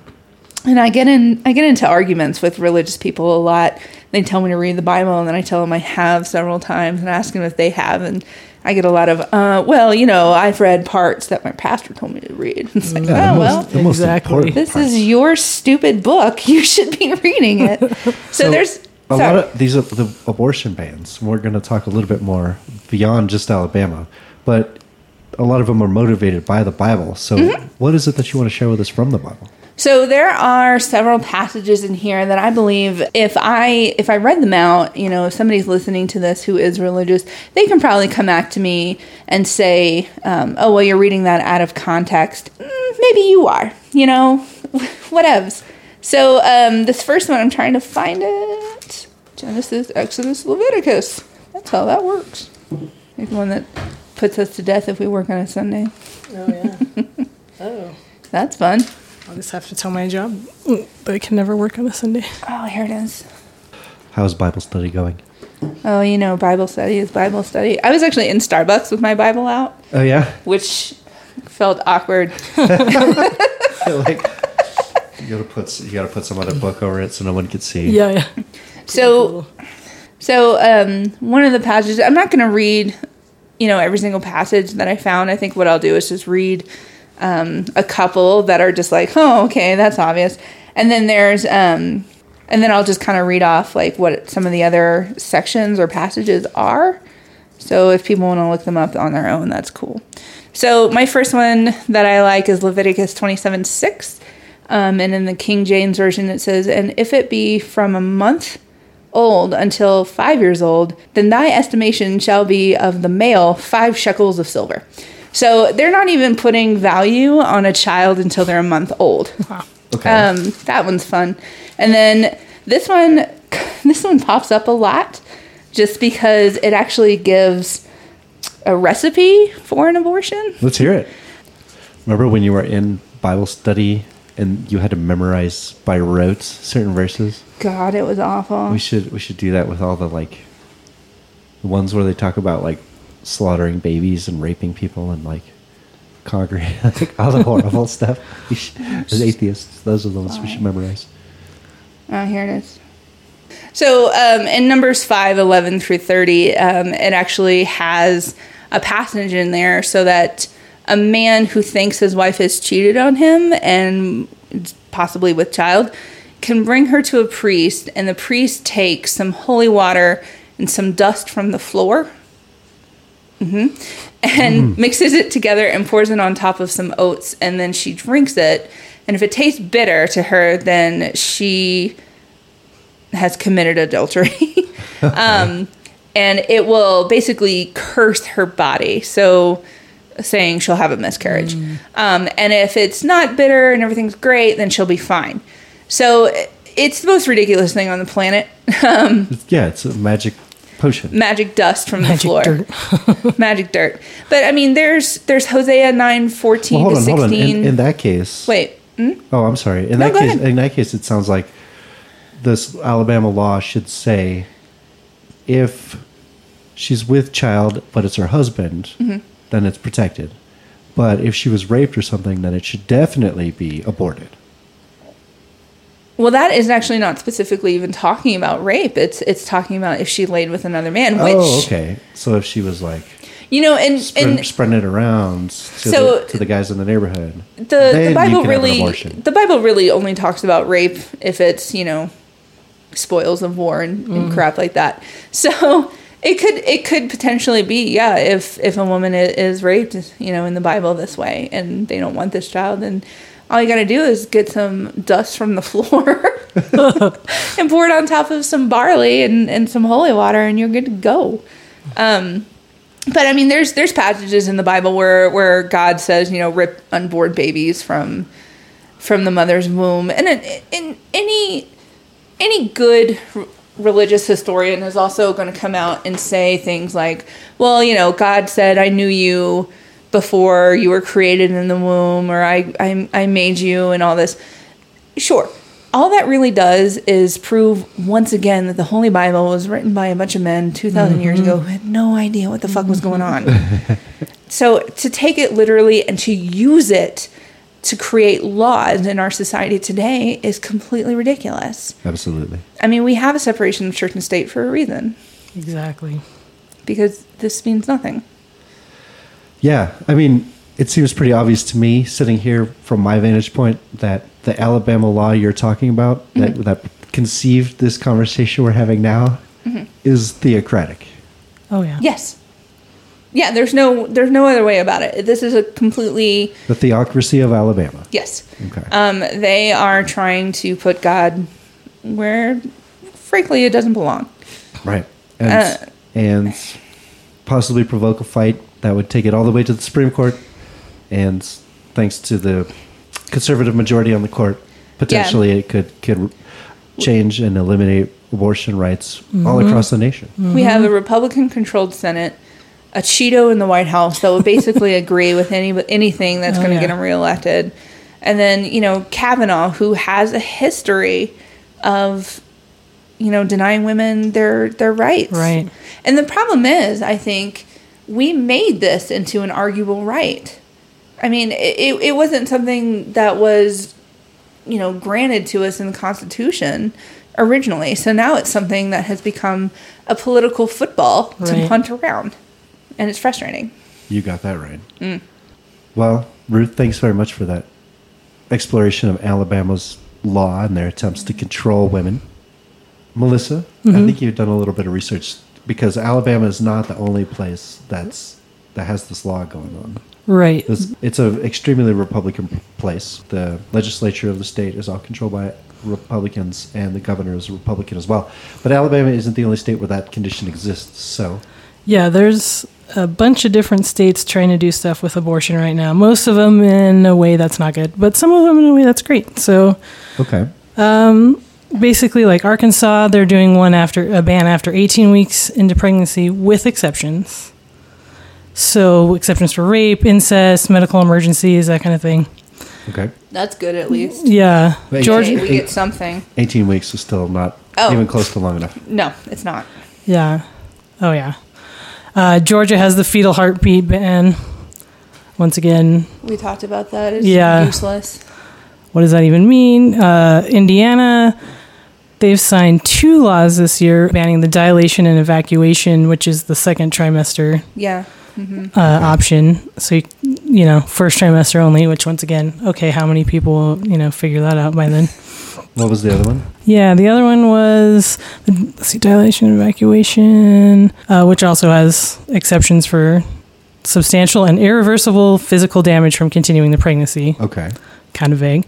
and I get in I get into arguments with religious people a lot. They tell me to read the Bible, and then I tell them I have several times, and ask them if they have, and I get a lot of, uh, well, you know, I've read parts that my pastor told me to read. *laughs* It's like, Yeah, oh the well, most, the most Exactly. this parts. is your stupid book. *laughs* You should be reading it. *laughs* So, there's a sorry. lot of these are the abortion bans. We're going to talk a little bit more beyond just Alabama, but a lot of them are motivated by the Bible. So, Mm-hmm. what is it that you want to share with us from the Bible? So there are several passages in here that I believe if I if I read them out, you know, if somebody's listening to this who is religious, they can probably come back to me and say, um, "Oh, well, you're reading that out of context." Mm, maybe you are, you know, *laughs* whatevs. So um, this first one, I'm trying to find it: Genesis, Exodus, Leviticus. That's how that works. Like the one that puts us to death if we work on a Sunday. Oh yeah. *laughs* oh. That's fun. I'll just have to tell my job that I can never work on a Sunday. Oh, here it is. How's Bible study going? Oh, you know, Bible study is Bible study. I was actually in Starbucks with my Bible out, Oh yeah, which felt awkward. *laughs* like you gotta put you gotta put some other book over it so no one can see. Yeah, yeah. So, so um, one of the passages I'm not going to read, you know, every single passage that I found. I think what I'll do is just read um, a couple that are just like, oh, okay, that's obvious, and then there's um, and then I'll just kind of read off like what some of the other sections or passages are. So if people want to look them up on their own, that's cool. So my first one that I like is Leviticus 27 6. Um, and in the King James Version, it says, And if it be from a month old until five years old, then thy estimation shall be of the male five shekels of silver. So they're not even putting value on a child until they're a month old. Wow. Okay. Um, that one's fun. And then this one, *laughs* this one pops up a lot, just because it actually gives a recipe for an abortion. Let's hear it. Remember when you were in Bible study and you had to memorize by rote certain verses? God, it was awful. We should we should do that with all the like the ones where they talk about like slaughtering babies and raping people and like conquering *laughs* like all the horrible *laughs* stuff. Should, as atheists, those are the ones we should memorize. Oh, here it is. So um, in Numbers 5, 11 through 30, um, it actually has a passage in there so that a man who thinks his wife has cheated on him and possibly with child can bring her to a priest, and the priest takes some holy water and some dust from the floor. hmm and mixes it together and pours it on top of some oats and then she drinks it. And if it tastes bitter to her then she has committed adultery. *laughs* *laughs* Um, and it will basically curse her body. So saying she'll have a miscarriage um, and if it's not bitter and everything's great then she'll be fine so it's the most ridiculous thing on the planet *laughs* um, yeah, it's a magic potion. magic dust from the floor dirt. *laughs* *laughs* magic dirt. But I mean, there's there's Hosea nine fourteen Well, hold to on, hold on. sixteen. In, in that case, Wait, Oh, I'm sorry. In No, that go case, ahead. in that case, it sounds like this Alabama law should say if she's with child, but it's her husband, Mm-hmm. Then it's protected. But if she was raped or something, then it should definitely be aborted. well, that is actually not specifically even talking about rape. It's it's talking about if she laid with another man, which oh, okay. So if she was like you know, and spread, and spreading it around to, So- the, to the guys in the neighborhood, the then the you Bible can really the Bible really only talks about rape if it's you know spoils of war and, Mm. and crap like that. So it could it could potentially be yeah if if a woman is raped you know in the Bible this way and they don't want this child then all you got to do is get some dust from the *laughs* floor *laughs* and pour it on top of some barley and, and some holy water and you're good to go. Um, but I mean, there's there's passages in the Bible where where God says, you know, rip unborn babies from from the mother's womb, and in, in any any good religious historian is also going to come out and say things like, well, you know, God said, I knew you before you were created in the womb, or I I, I made you, and all this. Sure. All that really does is prove once again that the Holy Bible was written by a bunch of men 2,000 mm-hmm. years ago who had no idea what the fuck was going on. *laughs* so to take it literally and to use it to create laws in our society today is completely ridiculous. Absolutely. I mean, we have a separation of church and state for a reason Exactly. because this means nothing. Yeah, I mean, it seems pretty obvious to me, sitting here from my vantage point, that the Alabama law you're talking about, that mm-hmm. that conceived this conversation we're having now, mm-hmm. is theocratic. Oh yeah. Yes. Yeah, there's no there's no other way about it. This is a completely The theocracy of Alabama. yes. Okay. Um, they are trying to put God where, frankly, it doesn't belong. right. And uh, and possibly provoke a fight that would take it all the way to the Supreme Court. And thanks to the conservative majority on the court, potentially it could could change and eliminate abortion rights all across the nation. We have a Republican-controlled Senate, a Cheeto in the White House that would basically *laughs* agree with any anything that's Oh, going to yeah. get him reelected, and then you know Kavanaugh, who has a history of you know denying women their their rights. Right. And the problem is, I think we made this into an arguable right. I mean, it, it wasn't something that was, you know, granted to us in the Constitution originally. So now it's something that has become a political football to Right. punt around. And it's frustrating. You got that right. Mm. Well, Ruth, thanks very much for that exploration of Alabama's law and their attempts to control women. Melissa, I mm-hmm. think you've done a little bit of research because Alabama is not the only place that's that has this law going on. Right. It's, it's an extremely Republican place. The legislature of the state is all controlled by Republicans, and the governor is a Republican as well. But Alabama isn't the only state where that condition exists. So, Yeah, there's a bunch of different states trying to do stuff with abortion right now. Most of them in a way that's not good, but some of them in a way that's great. So okay, um, basically, like Arkansas, they're doing one after a ban after 18 weeks into pregnancy with exceptions. So exceptions for rape, incest, medical emergencies, that kind of thing. okay. That's good at least. Yeah, Wait, Georgia. We get something. 18 weeks is still not Oh. even close to long enough. No, it's not. Yeah. Oh yeah. Uh, Georgia has the fetal heartbeat ban. Once again, We talked about that. It's Yeah. useless. what does that even mean? Uh, Indiana, they've signed two laws this year banning the dilation and evacuation, which is the second trimester Yeah. uh, option. So, you, you know, first trimester only, which once again, okay, how many people, you know, figure that out by then? What was the other one? Yeah, the other one was see, dilation and evacuation, uh, which also has exceptions for substantial and irreversible physical damage from continuing the pregnancy. Okay. Kind of vague.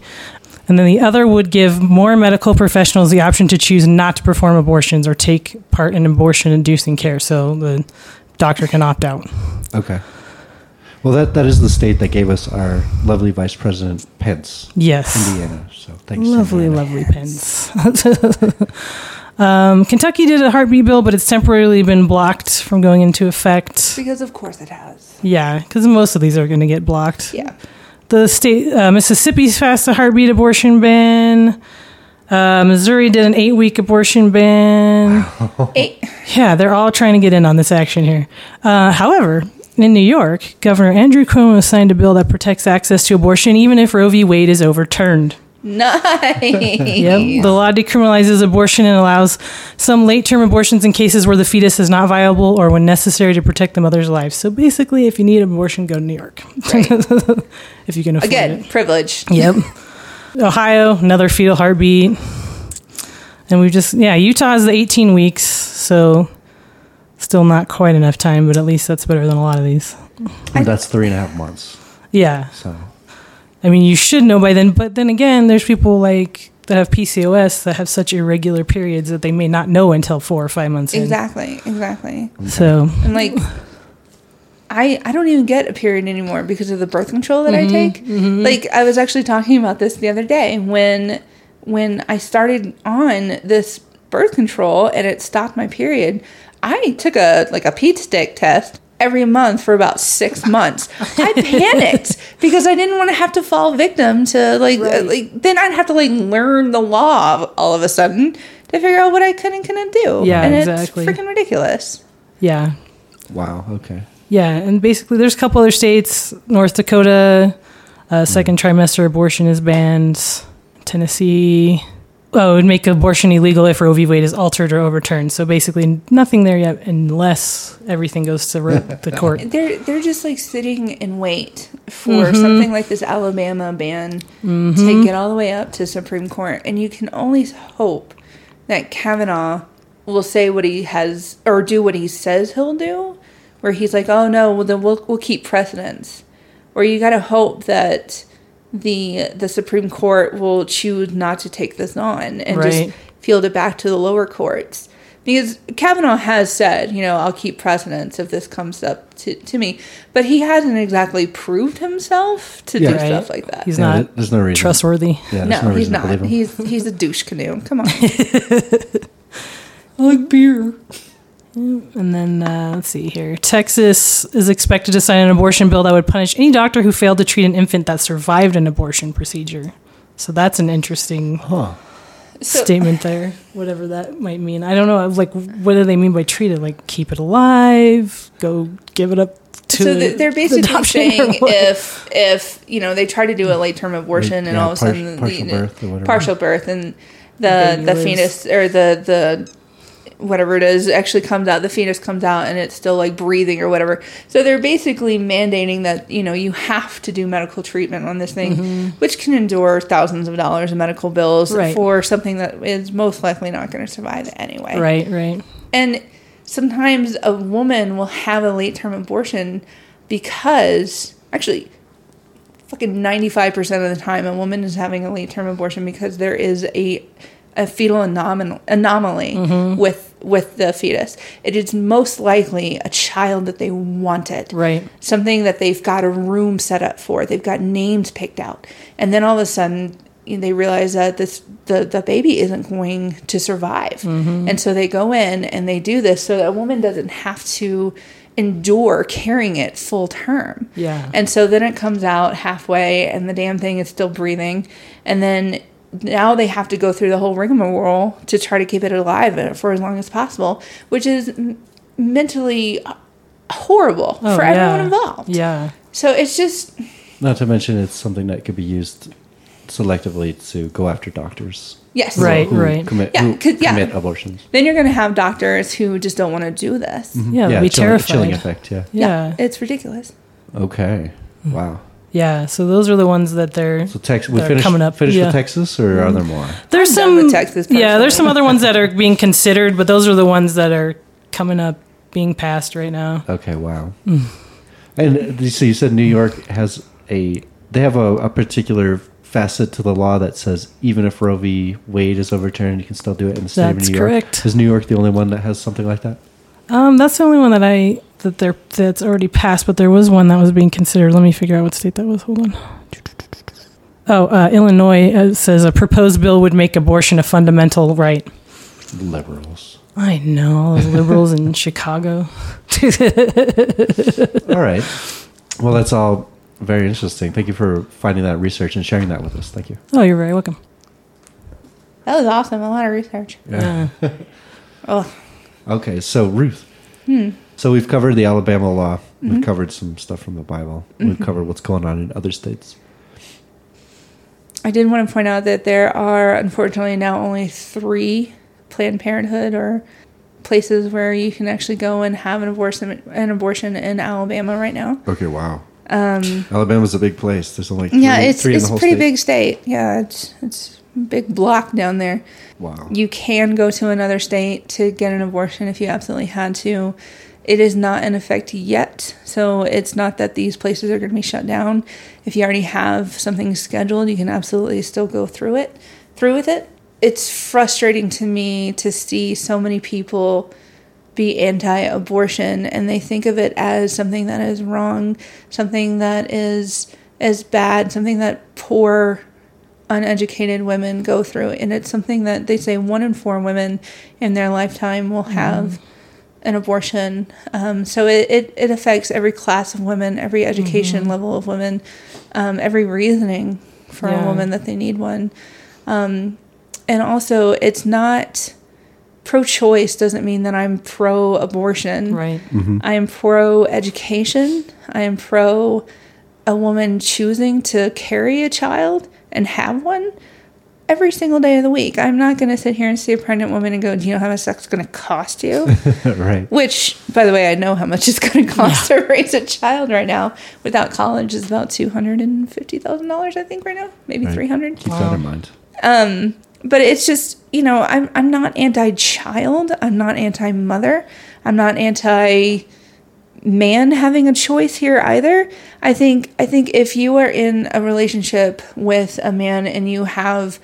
And then the other would give more medical professionals the option to choose not to perform abortions or take part in abortion inducing care. So the doctor can opt out. Okay. Well, that, that is the state that gave us our lovely Vice President Pence, Yes. Indiana. So thanks. Lovely, Indiana. lovely Pence. *laughs* um, Kentucky did a heartbeat bill, but it's temporarily been blocked from going into effect. Because of course it has. Yeah, because most of these are going to get blocked. Yeah. The state, uh, Mississippi's passed a heartbeat abortion ban. Uh, Missouri did an eight week abortion ban. *laughs* Eight. Yeah, they're all trying to get in on this action here. Uh, however, in New York, Governor Andrew Cuomo signed a bill that protects access to abortion even if Roe v. Wade is overturned. Nice. Yep. The law decriminalizes abortion and allows some late term abortions in cases where the fetus is not viable or when necessary to protect the mother's life. So basically, if you need an abortion, go to New York. *laughs* if you can afford Again, it. Again, privilege. Yep. Ohio, another fetal heartbeat. And we've just, yeah, Utah is the 18 weeks. So still not quite enough time, but at least that's better than a lot of these. And that's three and a half months. Yeah. So I mean, you should know by then, but then again, there's people like that have PCOS that have such irregular periods that they may not know until four or five months in. Exactly. Exactly. So, And like, I I don't even get a period anymore because of the birth control that I mm-hmm, take. Mm-hmm. Like I was actually talking about this the other day when when I started on this birth control and it stopped my period. I took a like a Pete stick test every month for about six *laughs* months. I panicked because I didn't want to have to fall victim to like uh, like then I'd have to like learn the law all of a sudden to figure out what I could and couldn't do. Yeah, and exactly. it's freaking ridiculous. yeah. wow. Okay. Yeah. And basically, there's a couple other states North Dakota, uh, second trimester abortion is banned, Tennessee. Oh, it would make abortion illegal if Roe v. Wade is altered or overturned. So basically, nothing there yet, unless everything goes to ro- the *laughs* court. They're they're just like sitting in wait for mm-hmm. something like this Alabama ban to mm-hmm. get all the way up to Supreme Court, and you can only hope that Kavanaugh will say what he has or do what he says he'll do, where he's like, "Oh no, well then we'll we'll keep precedence," or you got to hope that the the Supreme Court will choose not to take this on and Right. just field it back to the lower courts. Because Kavanaugh has said, you know, I'll keep precedence if this comes up to, to me. But he hasn't exactly proved himself to do Right. stuff like that. He's Yeah, not there's no reason. trustworthy. Yeah, there's no, no, he's not. He's he's a douche canoe. Come on. *laughs* I like beer. And then uh, let's see here. Texas is expected to sign an abortion bill that would punish any doctor who failed to treat an infant that survived an abortion procedure. So that's an interesting Huh. So, statement there, whatever that might mean. I don't know. Like, what do they mean by treat it? Like, keep it alive? Go give it up to so th- they're the basically adoption saying if if you know they try to do a late term abortion and Yeah, all of a par- sudden partial the, birth or whatever. partial birth and the Baby the lives. fetus or the the whatever it is actually comes out the fetus comes out and it's still like breathing or whatever so they're basically mandating that you know you have to do medical treatment on this thing which can endure thousands of dollars in medical bills Mm-hmm. Right. for something that is most likely not going to survive anyway Right, right. and sometimes a woman will have a late term abortion because, actually, fucking 95% of the time, a woman is having a late term abortion because there is a, a fetal anomal- anomaly mm-hmm. with, with the fetus. It is most likely a child that they wanted Right. something that they've got a room set up for. They've got names picked out, and then all of a sudden you know, they realize that this the the baby isn't going to survive, mm-hmm. and so they go in and they do this so that a woman doesn't have to endure carrying it full term. Yeah. And so then it comes out halfway, and the damn thing is still breathing, and then. Now they have to go through the whole rigmarole to try to keep it alive for as long as possible, which is m- mentally horrible Oh, for everyone involved. Yeah. So it's just Not to mention, it's something that could be used selectively to go after doctors. yes, Right. who Commit, Yeah, who 'cause- yeah. commit abortions. Then you're going to have doctors who just don't want to do this. Yeah, they'll be chilling, terrified. chilling effect. Yeah. Yeah. it's ridiculous. Okay. Hmm. Wow. Yeah. So those are the ones that they're. So Texas, we finished, coming up, finished yeah. with Texas, or are there more? There's I'm done some. with Texas, yeah, there's some other ones that are *laughs* being considered, but those are the ones that are coming up, being passed right now. Okay. Wow. And uh, so you said New York has a they have a, a particular facet to the law that says even if Roe v. Wade is overturned, you can still do it in the state That's of New York. correct. Is New York the only one that has something like that? Um, that's the only one that I that there that's already passed, but there was one that was being considered. Let me figure out what state that was. Hold on. Oh, uh, Illinois uh, says a proposed bill would make abortion a fundamental right. Liberals. I know all those liberals in *laughs* Chicago. all right. Well, that's all very interesting. Thank you for finding that research and sharing that with us. Thank you. Oh, you're very welcome. That was awesome. A lot of research. Yeah. *laughs* Oh, Okay, so Ruth. Hmm. So we've covered the Alabama law. We've mm-hmm. covered some stuff from the Bible. We've mm-hmm. covered what's going on in other states. I did want to point out that there are unfortunately now only three Planned Parenthood or places where you can actually go and have an abortion an abortion in Alabama right now. Okay, wow. Um, Alabama's a big place. There's only three, yeah, it's three it's the a whole pretty state. big state. Yeah, it's it's big block down there. Wow. You can go to another state to get an abortion if you absolutely had to. It is not in effect yet, so it's not that these places are going to be shut down. If you already have something scheduled, you can absolutely still go through it, through with it. It's frustrating to me to see so many people be anti-abortion and they think of it as something that is wrong, something that is as bad, something that poor uneducated women go through and it's something that they say one in four women in their lifetime will have an abortion. Um, so it, it, it affects every class of women every education level of women um, every reasoning for a woman that they need one. Um, and also it's not pro-choice doesn't mean that i'm pro-abortion. Right. I am pro education. I am pro a woman choosing to carry a child and have one every single day of the week. I'm not going to sit here and see a pregnant woman and go, Do you know how much that's going to cost you? *laughs* right. Which, by the way, I know how much it's going to cost to raise a child right now. Without college, is about $250,000, I think, right now. Maybe Right. 300 Keep that in mind. um, but it's just you know I'm I'm not anti-child. I'm not anti-mother. I'm not anti man having a choice here either. I think I think if you are in a relationship with a man and you have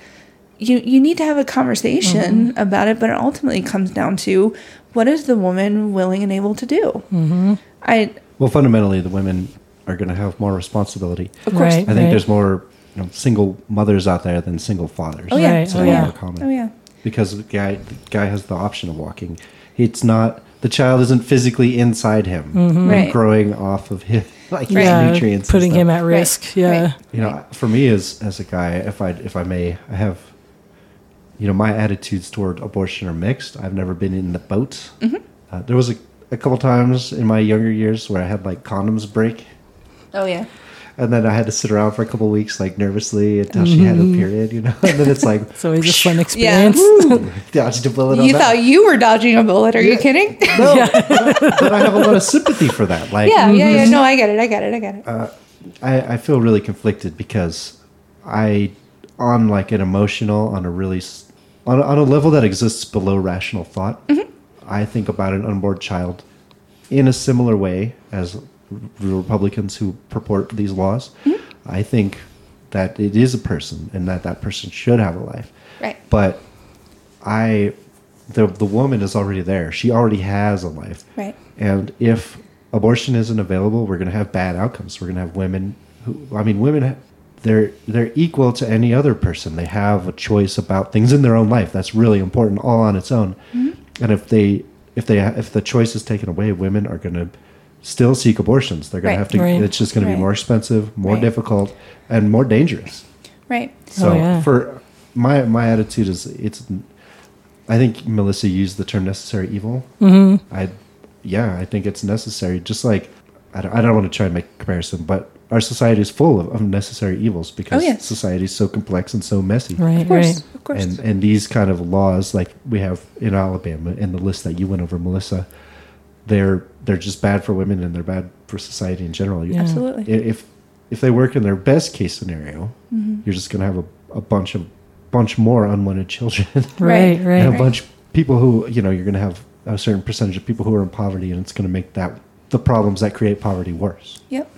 you you need to have a conversation about it, but it ultimately comes down to what is the woman willing and able to do. Mm-hmm. I Well, fundamentally, the women are going to have more responsibility. of course. Right. I think there's more you know, single mothers out there than single fathers. Oh yeah. Right. So Oh Oh, they're yeah. more common. Oh yeah. Because the guy, the guy has the option of walking. It's not the child isn't physically inside him, Right. growing off of him, *laughs* like his Yeah. nutrients. and Putting stuff. him at Right. risk. Yeah. Right. you know for me as as a guy if i if i may i have you know my attitudes toward abortion are mixed i've never been in the boat uh, there was a, a couple times in my younger years where i had like condoms break Oh yeah. And then i had to sit around for a couple weeks like nervously until she had a mm-hmm. period you know *laughs* and then it's like So it's a fun experience. Yeah. experience. *laughs* dodged a bullet on You that. thought you were dodging a bullet? Are you kidding? no *laughs* but i have a lot of sympathy for that like Yeah, yeah, yeah. No, I get it. I get it. I get it. Uh, I, I feel really conflicted because I, on like an emotional, on a really, on a, on a level that exists below rational thought, mm-hmm. I think about an unborn child in a similar way as the Republicans who purport these laws. Mm-hmm. I think that it is a person and that that person should have a life. Right. But I, the the woman is already there. She already has a life. Right. And if abortion isn't available, we're going to have bad outcomes. We're going to have women who, I mean, women, they're they're equal to any other person. They have a choice about things in their own life. That's really important, all on its own. Mm-hmm. And if they if they if the choice is taken away, women are going to still seek abortions. They're going Right. to have to. Right. It's just going to be more expensive, more Right. difficult, and more dangerous. Right. So Oh, yeah. for my my attitude is it's. I think Melissa used the term necessary evil. Mm-hmm. I, yeah, I think it's necessary. Just like I don't, I don't want to try and make a comparison, but our society is full of unnecessary evils because Oh, yes. society is so complex and so messy. Right. Of course. Right. Of course. And and these kind of laws, like we have in Alabama, and the list that you went over, Melissa, they're they're just bad for women and they're bad for society in general. Yeah. Absolutely. if if they work in their best case scenario, Mm-hmm. you're just going to have a, a bunch of bunch more unwanted children *laughs* Right. Right. *laughs* Right. and a bunch of people who you know you're going to have a certain percentage of people who are in poverty, and it's going to make that the problems that create poverty worse. Yep.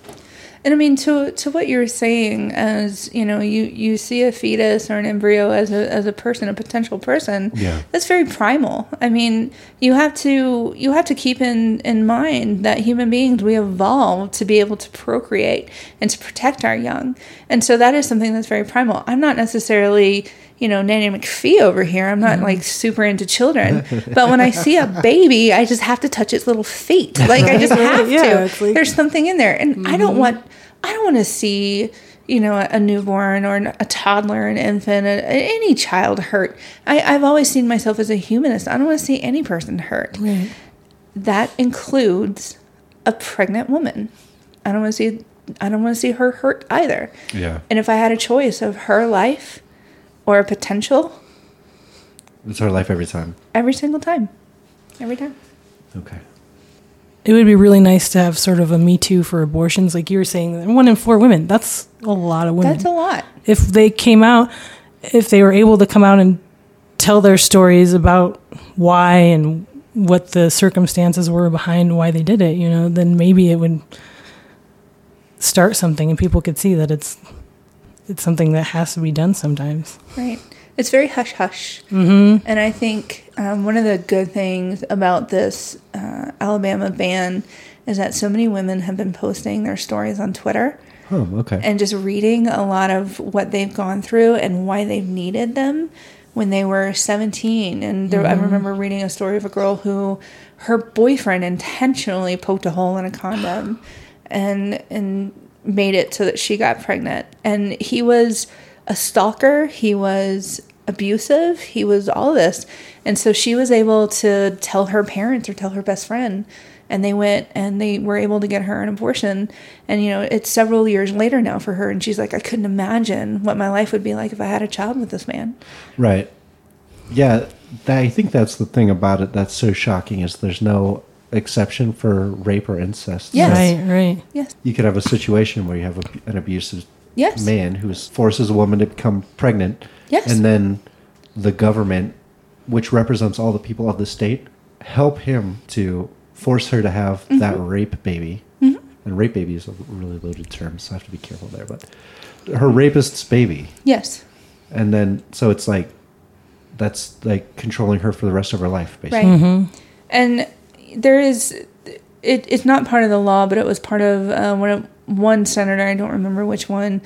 And I mean to to what you're saying as, you know, you you see a fetus or an embryo as a as a person, a potential person. Yeah. That's very primal. I mean, you have to you have to keep in in mind that human beings we evolved to be able to procreate and to protect our young. And so that is something that's very primal. I'm not necessarily you know, Nanny McPhee over here. I'm not mm-hmm. like super into children, *laughs* but when I see a baby, I just have to touch its little feet. *laughs* Like I just have Yeah, to. it's like- There's something in there, and I don't mm-hmm. want. I don't want to see. You know, a newborn or an- a toddler, an infant, a, any child hurt. I, I've always seen myself as a humanist. I don't want to see any person hurt. Right. That includes a pregnant woman. I don't want to see. I don't want to see her hurt either. Yeah. And if I had a choice of her life or a potential, It's her life every time. every single time, every time. Okay. It would be really nice to have sort of a Me Too for abortions, like you were saying. One in four women. That's a lot of women. That's a lot. if they came out, if they were able to come out and tell their stories about why and what the circumstances were behind why they did it, you know, then maybe it would start something and people could see that it's it's something that has to be done sometimes. Right. It's very hush hush. Mm-hmm. And I think um, one of the good things about this uh, Alabama ban is that so many women have been posting their stories on Twitter Oh, okay. and just reading a lot of what they've gone through and why they've needed them when they were 17 and there, i remember reading a story of a girl who her boyfriend intentionally poked a hole in a condom and and made it so that she got pregnant. And he was a stalker. He was abusive. He was all this. And so she was able to tell her parents or tell her best friend. And they went and they were able to get her an abortion. And you know it's several years later now for her. And she's like i couldn't imagine what my life would be like if i had a child with this man. Right. Yeah, I think that's the thing about it that's so shocking is there's no exception for rape or incest. Yes. Right, right. yes You could have a situation where you have a, an abusive Yes. man who forces a woman to become pregnant. Yes. And then the government, which represents all the people of the state, help him to force her to have Mm-hmm. that rape baby. And rape baby is a really loaded term, so I have to be careful there. But her rapist's baby. yes And then, so it's like, that's like controlling her for the rest of her life, basically. right and there is it, it's not part of the law but it was part of uh, one one senator i don't remember which one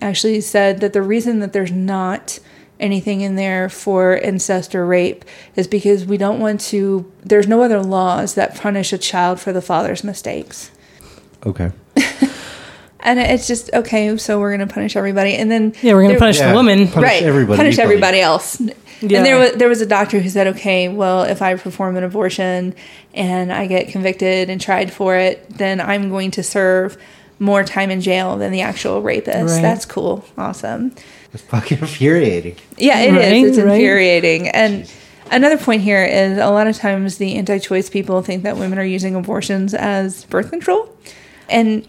actually said that the reason that there's not anything in there for incest or rape is because we don't want to there's no other laws that punish a child for the father's mistakes Okay. *laughs* and it's just okay so we're going to punish everybody and then Yeah, we're going to punish Yeah. the woman. Punish right everybody punish equally. everybody else Yeah. and there was there was a doctor who said okay well if i perform an abortion and i get convicted and tried for it then i'm going to serve more time in jail than the actual rapist Right. that's cool awesome It's fucking infuriating. yeah it is. Right, it's right. infuriating and another point here is a lot of times the anti-choice people think that women are using abortions as birth control and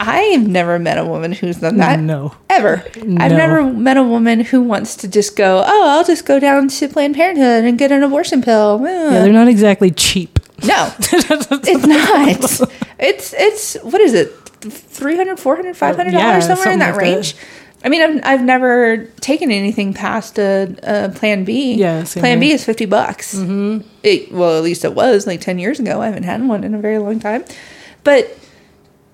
i've never met a woman who's done that No. ever. I've never met a woman who wants to just go, oh, I'll just go down to Planned Parenthood and get an abortion pill. Yeah, they're not exactly cheap. no, *laughs* it's not. It's it's what is it? 300 400 500 Yeah, dollars somewhere in that like that. range. I mean, I've I've never taken anything past a, a Plan B. Yeah, Plan B is fifty bucks. Mm-hmm. It, well, at least it was like ten years ago. I haven't had one in a very long time, but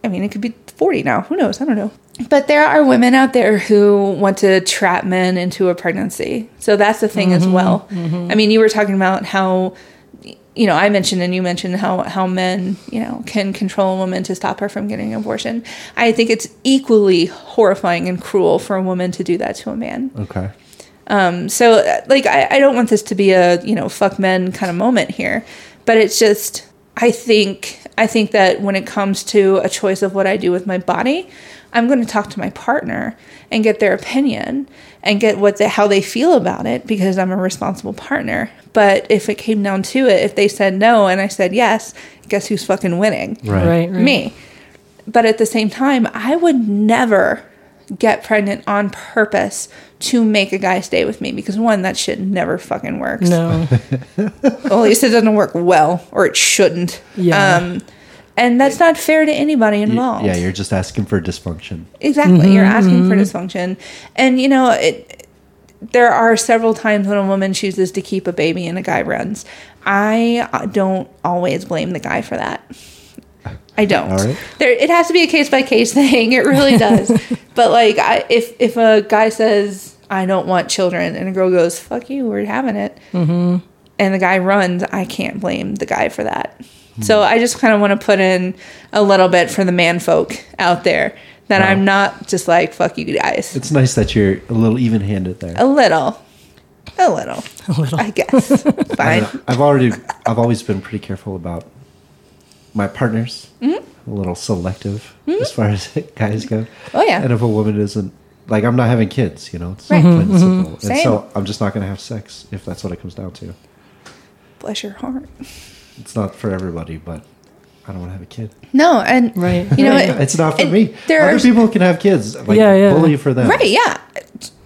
I mean, it could be 40 now. Who knows? I don't know. But there are women out there who want to trap men into a pregnancy. So that's the thing as well. I mean, you were talking about how, you know, I mentioned and you mentioned how, how men, you know, can control a woman to stop her from getting an abortion. I think it's equally horrifying and cruel for a woman to do that to a man. Okay. Um, so uh, like I, I don't want this to be a you know fuck men kind of moment here, but it's just I think I think that when it comes to a choice of what I do with my body, I'm going to talk to my partner and get their opinion and get what the, how they feel about it because I'm a responsible partner. But if it came down to it, if they said no and I said yes, guess who's fucking winning? Right. Right, right. me. But at the same time, I would never get pregnant on purpose to make a guy stay with me because one, that shit never fucking works. No. *laughs* Well, at least it doesn't work well, or it shouldn't. Yeah. Um, and that's not fair to anybody You- involved. yeah, you're just asking for dysfunction. Exactly. You're asking for dysfunction. And you know, it there are several times when a woman chooses to keep a baby and a guy runs. I uh, don't always blame the guy for that. I don't. Right. There, it has to be a case by case thing. It really *laughs* does. but like, I, if if a guy says I don't want children, and a girl goes "fuck you," we're having it, mm-hmm. and the guy runs, I can't blame the guy for that. So I just kind of want to put in a little bit for the man folk out there that Wow. I'm not just like "fuck you guys." It's nice that you're a little even-handed there. A little, a little, A little. I guess. *laughs* Fine. don't. I've already, I've always been pretty careful about my partners. Mm-hmm. A little selective as far as *laughs* guys go. Oh, yeah. And if a woman isn't like, I'm not having kids, you know, it's Right. plain and simple. And Same. so I'm just not going to have sex if that's what it comes down to. Bless your heart. It's not for everybody, but I don't want to have a kid. No, and Right. You know, right. *laughs* it- It's not for me. there Other are- people can have kids. Like, Yeah, yeah. Bully for them. Right, yeah.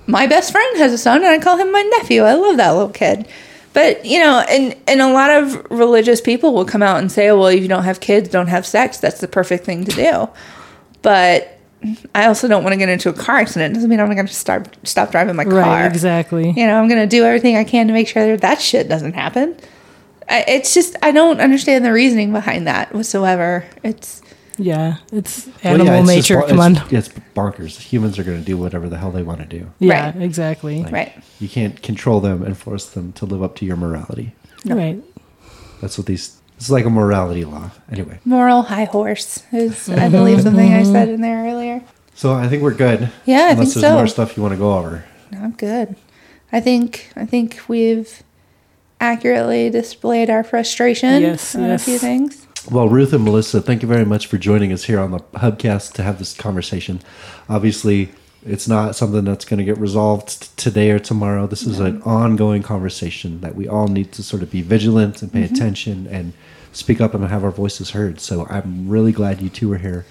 My best friend has a son and I call him my nephew. I love that little kid. But, you know, and, and a lot of religious people will come out and say, well, if you don't have kids, don't have sex. That's the perfect thing to do. But I also don't want to get into a car accident. Doesn't mean I'm going to start stop driving my car. Right. Exactly. You know, I'm going to do everything I can to make sure that that shit doesn't happen. I, it's just I don't understand the reasoning behind that whatsoever. It's Yeah. It's Well, animal yeah, it's just nature. bon- Come on. it's, It's bonkers. Humans are going to do whatever the hell they want to do. Yeah. Right. Exactly. Like, Right. You can't control them and force them to live up to your morality. Right. That's what these. It's like a morality law. Anyway, moral high horse is I mm-hmm. believe something I mm-hmm. said in there earlier. so I think we're good. Yeah, I Unless think there's so. more stuff you want to go over. No, I'm good. I think I think we've accurately displayed our frustration Yes, on yes. a few things. Well, Ruth and Melissa, thank you very much for joining us here on the Hubcast to have this conversation. Obviously, it's not something that's going to get resolved t- today or tomorrow. This is an ongoing conversation that we all need to sort of be vigilant and pay mm-hmm. attention and speak up and have our voices heard. So I'm really glad you two are here.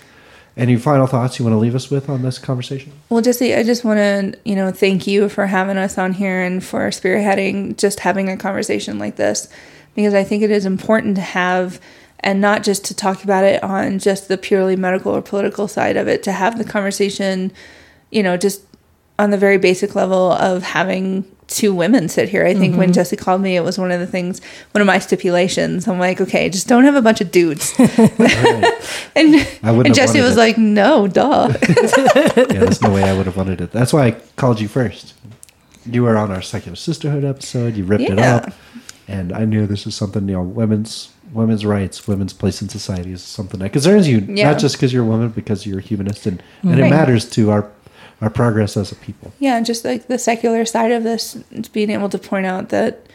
Any final thoughts you want to leave us with on this conversation? Well, Jesse, I just want to, you know, thank you for having us on here and for spearheading just having a conversation like this because I think it is important to have and not just to talk about it on just the purely medical or political side of it, to have the conversation, you know, just on the very basic level of having two women sit here. I think when mm-hmm. Jesse called me, it was one of the things, one of my stipulations. I'm like, okay, just don't have a bunch of dudes. *laughs* *laughs* and and Jesse was it. like, no, duh. *laughs* yeah, there's no way I would have wanted it. That's why I called you first. You were on our secular sisterhood episode. You ripped it up, and I knew this was something you know, women's women's rights, women's place in society is something that concerns you, Yeah. not just because you're a woman, because you're a humanist, and, and it matters to our our progress as a people. Yeah, and just like the secular side of this, being able to point out that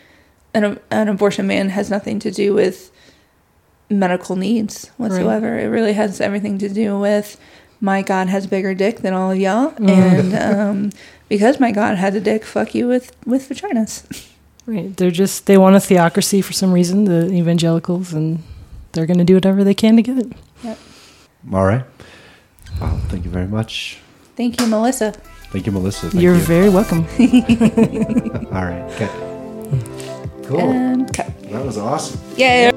an, an abortion ban has nothing to do with medical needs whatsoever. It really has everything to do with my God has bigger dick than all of y'all, and um, because my God has a dick, fuck you with with vaginas. *laughs* Right. They're just they want a theocracy for some reason, the evangelicals, and they're going to do whatever they can to get it. Yep. All right. Well, thank you very much. Thank you, Melissa. Thank you, Melissa. Thank You're you. very welcome. *laughs* All right. Okay. Cool. And cut. That was awesome. Yeah.